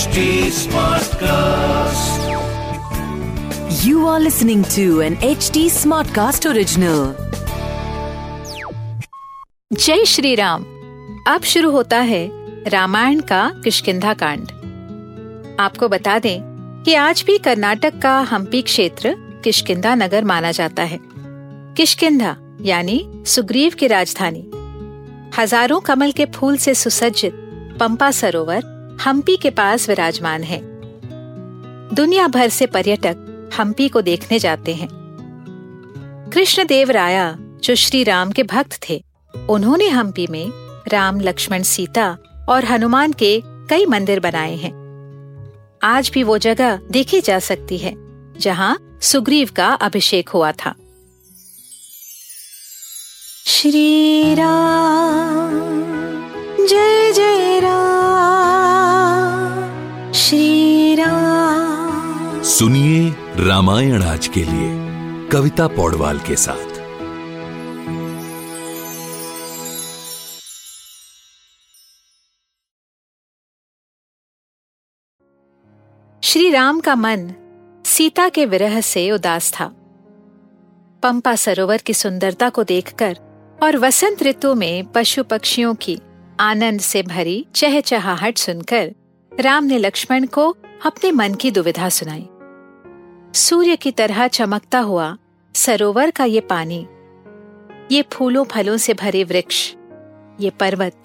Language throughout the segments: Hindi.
HD Smartcast. You are listening to an HD Smartcast original. जय श्री राम अब शुरू होता है रामायण का किष्किंधा कांड आपको बता दें कि आज भी कर्नाटक का हम्पी क्षेत्र किष्किंधा नगर माना जाता है किष्किंधा यानी सुग्रीव की राजधानी हज़ारों कमल के फूल से सुसज्जित पंपा सरोवर हम्पी के पास विराजमान है। दुनिया भर से पर्यटक हम्पी को देखने जाते हैं। कृष्ण देव राया जो श्री राम के भक्त थे, उन्होंने हम्पी में राम, लक्ष्मण, सीता और हनुमान के कई मंदिर बनाए हैं। आज भी वो जगह देखी जा सकती है, जहाँ सुग्रीव का अभिषेक हुआ था। श्री राम सुनिए रामायण आज के लिए, कविता पौडवाल के साथ। श्री राम का मन सीता के विरह से उदास था। पंपा सरोवर की सुंदरता को देखकर और वसंत ऋतु में पशु पक्षियों की आनंद से भरी चहचहाहट सुनकर राम ने लक्ष्मण को अपने मन की दुविधा सुनाई। सूर्य की तरह चमकता हुआ सरोवर का ये पानी, ये फूलों फलों से भरे वृक्ष, ये पर्वत,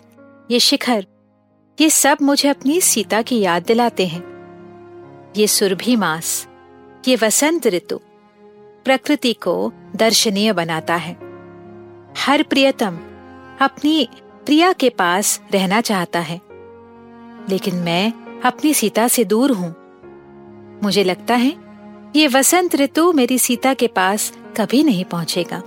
ये शिखर, ये सब मुझे अपनी सीता की याद दिलाते हैं। ये सुरभि मास, ये वसंत ऋतु, प्रकृति को दर्शनीय बनाता है। हर प्रियतम अपनी प्रिया के पास रहना चाहता है, लेकिन मैं अपनी सीता से दूर हूँ। मुझे लगता है ये वसंत ऋतु मेरी सीता के पास कभी नहीं पहुंचेगा।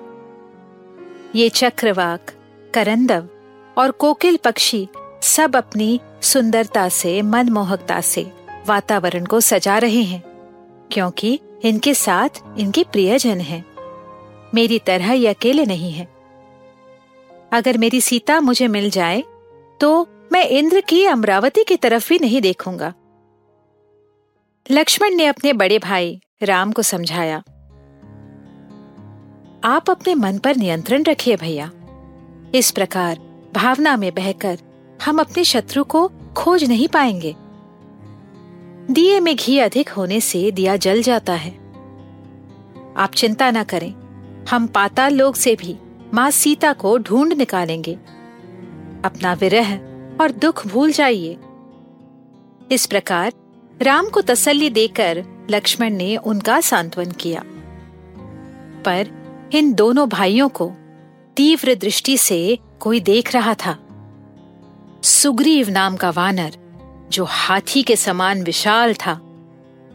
ये चक्रवाक, करंदव और कोकिल पक्षी सब अपनी सुंदरता से, मनमोहकता से वातावरण को सजा रहे हैं, क्योंकि इनके साथ इनके प्रियजन हैं। मेरी तरह ये अकेले नहीं है। अगर मेरी सीता मुझे मिल जाए तो मैं इंद्र की अमरावती की तरफ़ भी नहीं देखूँगा। लक्ष्मण ने अपने बड़े भाई राम को समझाया, आप अपने मन पर नियंत्रण रखिए भैया। इस प्रकार भावना में बहकर हम अपने शत्रु को खोज नहीं पाएँगे। दिए में घी अधिक होने से दिया जल जाता है। आप चिंता ना करें, हम पाताल लोग से भी माँ सीता को ढूंढ निकालेंगे। अपना विरह और दुख भूल जाइए। इस प्रकार राम को तसल्ली देकर लक्ष्मण ने उनका सांत्वन किया। पर इन दोनों भाइयों को तीव्र दृष्टि से कोई देख रहा था। सुग्रीव नाम का वानर, जो हाथी के समान विशाल था,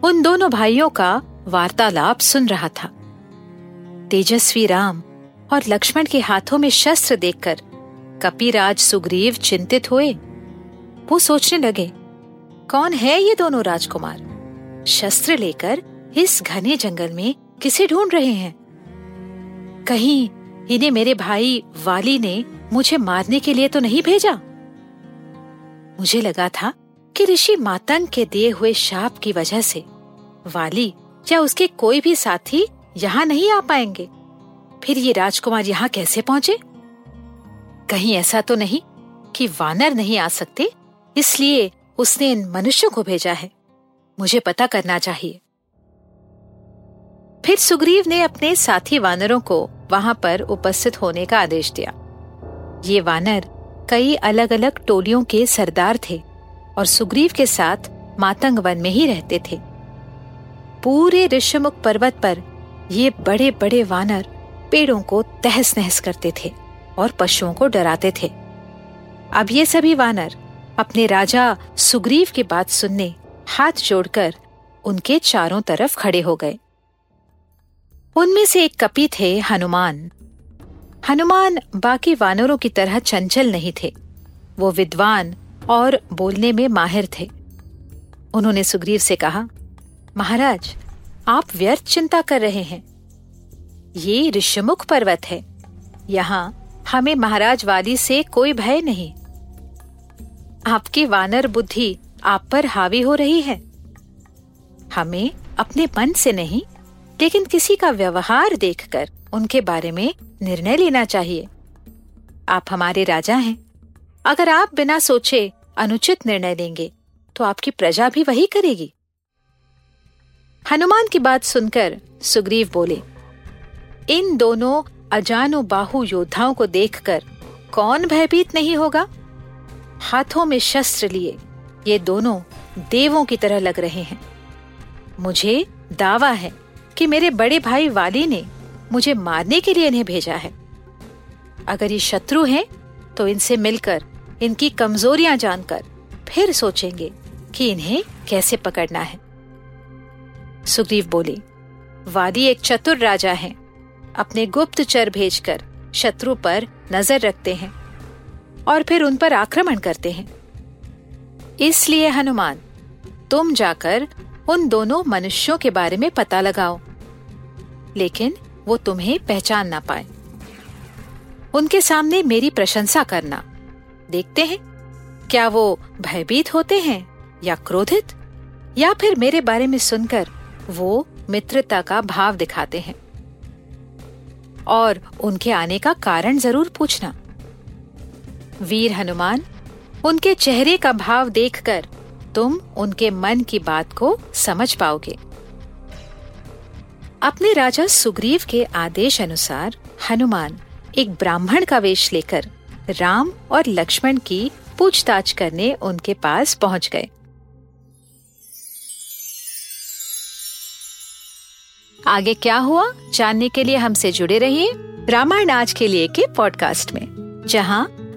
उन दोनों भाइयों का वार्तालाप सुन रहा था। तेजस्वी राम और लक्ष्मण के हाथों में शस्त्र देखकर कपिराज सुग्रीव चिंतित हुए। वो सोचने लगे, कौन है ये दोनों राजकुमार? शस्त्र लेकर इस घने जंगल में किसे ढूंढ रहे हैं? कहीं इन्हें मेरे भाई वाली ने मुझे मारने के लिए तो नहीं भेजा? मुझे लगा था कि ऋषि मातंग के दिए हुए शाप की वजह से वाली या उसके कोई भी साथी यहाँ नहीं आ पाएँगे। फिर ये राजकुमार यहाँ कैसे पहुँचे? कहीं ऐसा तो नहीं कि वानर नहीं आ सकते, इसलिए उसने इन मनुष्यों को भेजा है। मुझे पता करना चाहिए। फिर सुग्रीव ने अपने साथी वानरों को वहाँ पर उपस्थित होने का आदेश दिया। ये वानर कई अलग अलग टोलियों के सरदार थे और सुग्रीव के साथ मातंग वन में ही रहते थे। पूरे ऋषमुख पर्वत पर ये बड़े बड़े वानर पेड़ों को तहस नहस करते थे और पशुओं को डराते थे। अब ये सभी वानर अपने राजा सुग्रीव की बात सुनने हाथ जोड़कर उनके चारों तरफ़ खड़े हो गए। उनमें से एक कपि थे हनुमान। हनुमान बाकी वानरों की तरह चंचल नहीं थे। वो विद्वान और बोलने में माहिर थे। उन्होंने सुग्रीव से कहा, महाराज, आप व्यर्थ चिंता कर रहे हैं। ये ऋषिमुख पर्वत है। यहाँ हमें महाराज वाली से कोई भय नहीं। आपकी वानर बुद्धि आप पर हावी हो रही है। हमें अपने मन से नहीं, लेकिन किसी का व्यवहार देखकर उनके बारे में निर्णय लेना चाहिए। आप हमारे राजा हैं। अगर आप बिना सोचे अनुचित निर्णय लेंगे तो आपकी प्रजा भी वही करेगी। हनुमान की बात सुनकर सुग्रीव बोले, इन दोनों अजानु बाहु योद्धाओं को देखकर कौन भयभीत नहीं होगा? हाथों में शस्त्र लिए ये दोनों देवों की तरह लग रहे हैं। मुझे दावा है कि मेरे बड़े भाई वाली ने मुझे मारने के लिए इन्हें भेजा है। अगर ये शत्रु हैं तो इनसे मिलकर, इनकी कमजोरियाँ जानकर, फिर सोचेंगे कि इन्हें कैसे पकड़ना है। सुग्रीव बोले, वादी एक चतुर राजा है। अपने गुप्त गुप्तचर भेजकर शत्रु पर नज़र रखते हैं और फिर उन पर आक्रमण करते हैं। इसलिए हनुमान, तुम जाकर उन दोनों मनुष्यों के बारे में पता लगाओ, लेकिन वो तुम्हें पहचान ना पाए। उनके सामने मेरी प्रशंसा करना। देखते हैं, क्या वो भयभीत होते हैं या क्रोधित? या फिर मेरे बारे में सुनकर वो मित्रता का भाव दिखाते हैं। और उनके आने का कारण ज़रूर पूछना। वीर हनुमान उनके चेहरे का भाव देखकर तुम उनके मन की बात को समझ पाओगे। अपने राजा सुग्रीव के आदेश अनुसार हनुमान एक ब्राह्मण का वेश लेकर राम और लक्ष्मण की पूछताछ करने उनके पास पहुँच गए। आगे क्या हुआ? जानने के लिए हमसे जुड़े रहिए रामायण आज के लिए के पॉडकास्ट में, जहाँ